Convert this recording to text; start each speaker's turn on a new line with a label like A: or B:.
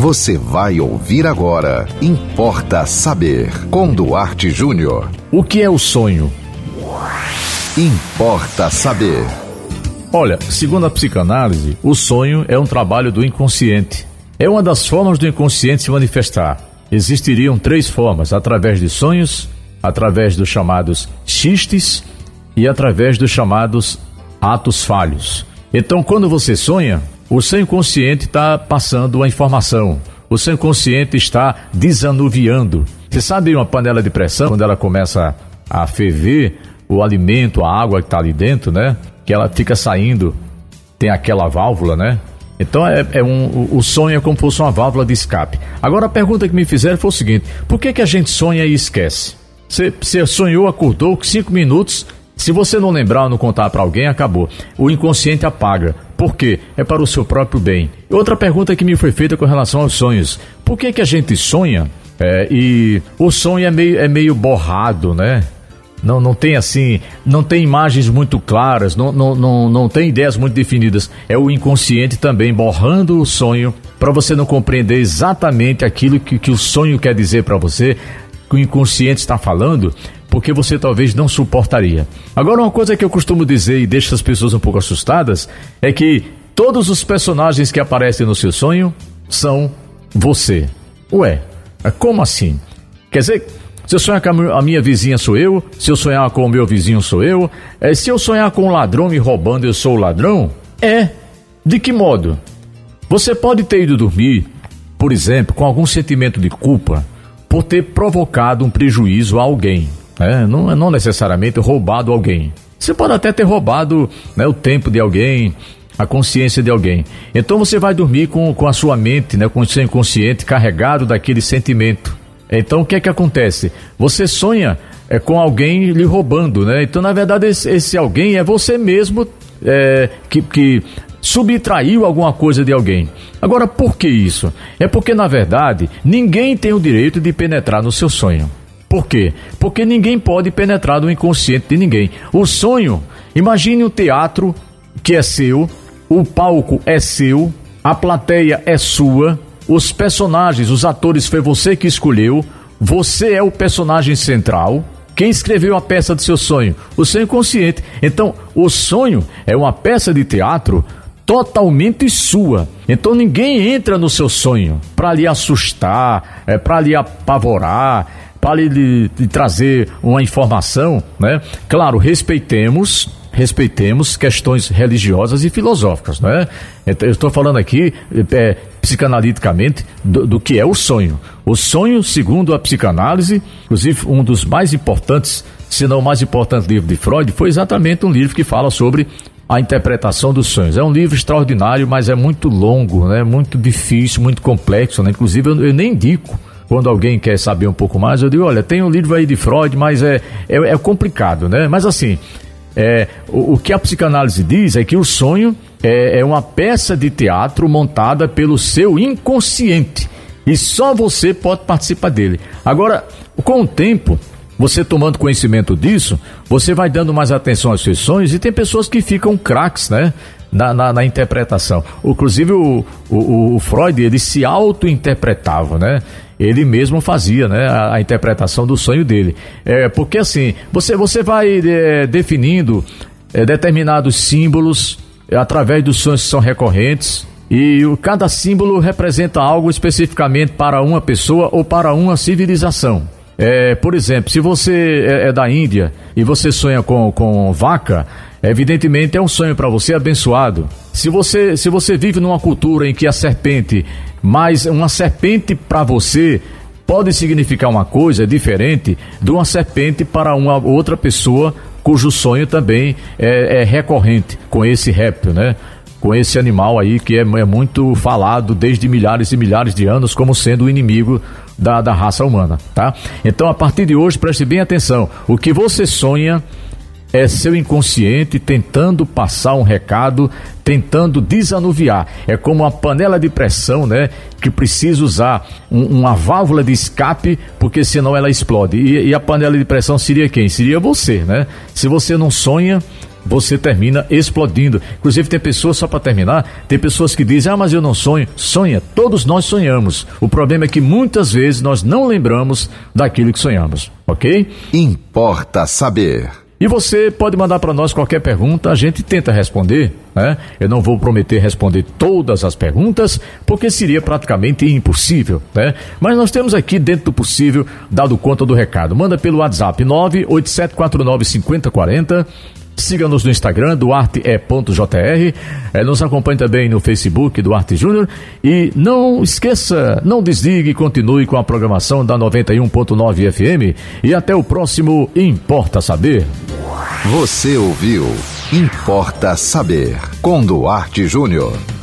A: Você vai ouvir agora. Importa saber. Com Duarte Júnior.
B: O que é o sonho?
A: Importa saber.
B: Olha, segundo a psicanálise, o sonho é um trabalho do inconsciente. É uma das formas do inconsciente se manifestar. Existiriam três formas: através de sonhos, através dos chamados xistes e através dos chamados atos falhos. Então, quando você sonha, o seu inconsciente está passando a informação. O seu inconsciente está desanuviando. Você sabe uma panela de pressão, quando ela começa a ferver, o alimento, a água que está ali dentro, né? Que ela fica saindo, tem aquela válvula, né? Então é, é um, o sonho é como se fosse uma válvula de escape. Agora a pergunta que me fizeram foi o seguinte: por que, que a gente sonha e esquece? Você, você sonhou, acordou, cinco minutos, se você não lembrar ou não contar para alguém, acabou. O inconsciente apaga. Por quê? É para o seu próprio bem. Outra pergunta que me foi feita com relação aos sonhos. Por que, que a gente sonha é, e o sonho é meio, é meio borrado, né? Não, não tem assim, não tem imagens muito claras, não, não, não, não tem ideias muito definidas. É o inconsciente também borrando o sonho para você não compreender exatamente aquilo que, que o sonho quer dizer para você, que o inconsciente está falando porque você talvez não suportaria. Agora, uma coisa que eu costumo dizer e deixa as pessoas um pouco assustadas é que todos os personagens que aparecem no seu sonho são você. Ué, como assim? Quer dizer, se eu sonhar com a minha vizinha sou eu, se eu sonhar com o meu vizinho sou eu, é, se eu sonhar com um ladrão me roubando eu sou o ladrão? É. De que modo? Você pode ter ido dormir, por exemplo, com algum sentimento de culpa por ter provocado um prejuízo a alguém né? não, não necessariamente roubado alguém. Você pode até ter roubado né, o tempo de alguém, a consciência de alguém. Então você vai dormir com, com a sua mente, né, com o seu inconsciente carregado daquele sentimento. Então o que é que acontece? Você sonha é, com alguém lhe roubando, né? Então na verdade esse, esse alguém é você mesmo é, que, que subtraiu alguma coisa de alguém. Agora por que isso? É porque na verdade ninguém tem o direito de penetrar no seu sonho. Por quê? Porque ninguém pode penetrar no inconsciente de ninguém. O sonho, imagine um teatro que é seu, o palco é seu, a plateia é sua, os personagens, os atores foi você que escolheu, você é o personagem central. Quem escreveu a peça do seu sonho? O seu inconsciente. Então, o sonho é uma peça de teatro totalmente sua. Então ninguém entra no seu sonho para lhe assustar, é para lhe apavorar, para lhe, lhe trazer uma informação, né? Claro, respeitemos respeitemos questões religiosas e filosóficas, né? Eu estou falando aqui é, psicanaliticamente do, do, que é o sonho. O sonho, segundo a psicanálise, inclusive um dos mais importantes, se não o mais importante livro de Freud, foi exatamente um livro que fala sobre a interpretação dos sonhos. É um livro extraordinário, mas é muito longo, né? Muito difícil, muito complexo, né? Inclusive eu, eu nem indico quando alguém quer saber um pouco mais, eu digo, olha, tem um livro aí de Freud, mas é, é, é complicado, né? Mas assim, é, o, o, que a psicanálise diz é que o sonho é, é uma peça de teatro montada pelo seu inconsciente. E só você pode participar dele. Agora, com o tempo, você tomando conhecimento disso, você vai dando mais atenção aos seus sonhos e tem pessoas que ficam craques, né? Na, na, na, interpretação. Inclusive o, o, o Freud, ele se auto-interpretava, né? Ele mesmo fazia né, a, a interpretação do sonho dele. É, porque assim, você, você vai é, definindo é, determinados símbolos através dos sonhos que são recorrentes. E o, cada símbolo representa algo especificamente para uma pessoa ou para uma civilização. É, por exemplo, se você é, é da Índia e você sonha com, com vaca, evidentemente é um sonho para você abençoado. Se você, se você vive numa cultura em que a serpente, mas uma serpente para você pode significar uma coisa diferente de uma serpente para uma outra pessoa cujo sonho também é, é recorrente com esse réptil, né? Com esse animal aí que é, é muito falado desde milhares e milhares de anos como sendo o inimigo da, da raça humana, tá? Então, a partir de hoje, preste bem atenção. O que você sonha é seu inconsciente tentando passar um recado, tentando desanuviar. É como uma panela de pressão, né? Que precisa usar um, uma válvula de escape, porque senão ela explode. E, e, a panela de pressão seria quem? Seria você, né? Se você não sonha, você termina explodindo. Inclusive, tem pessoas, só para terminar, tem pessoas que dizem: Ah, mas eu não sonho. Sonha, todos nós sonhamos. O problema é que muitas vezes nós não lembramos daquilo que sonhamos, ok?
A: Importa saber.
B: E você pode mandar para nós qualquer pergunta, a gente tenta responder. Né? Eu não vou prometer responder todas as perguntas, porque seria praticamente impossível. Né? Mas nós temos aqui, dentro do possível, dado conta do recado. Manda pelo WhatsApp 987495040 Siga-nos no Instagram, duarte.jr. É, nos acompanhe também no Facebook, Duarte Júnior. E não esqueça, não desligue, continue com a programação da 91.9 FM. E até o próximo Importa Saber.
A: Você ouviu Importa Saber, com Duarte Júnior.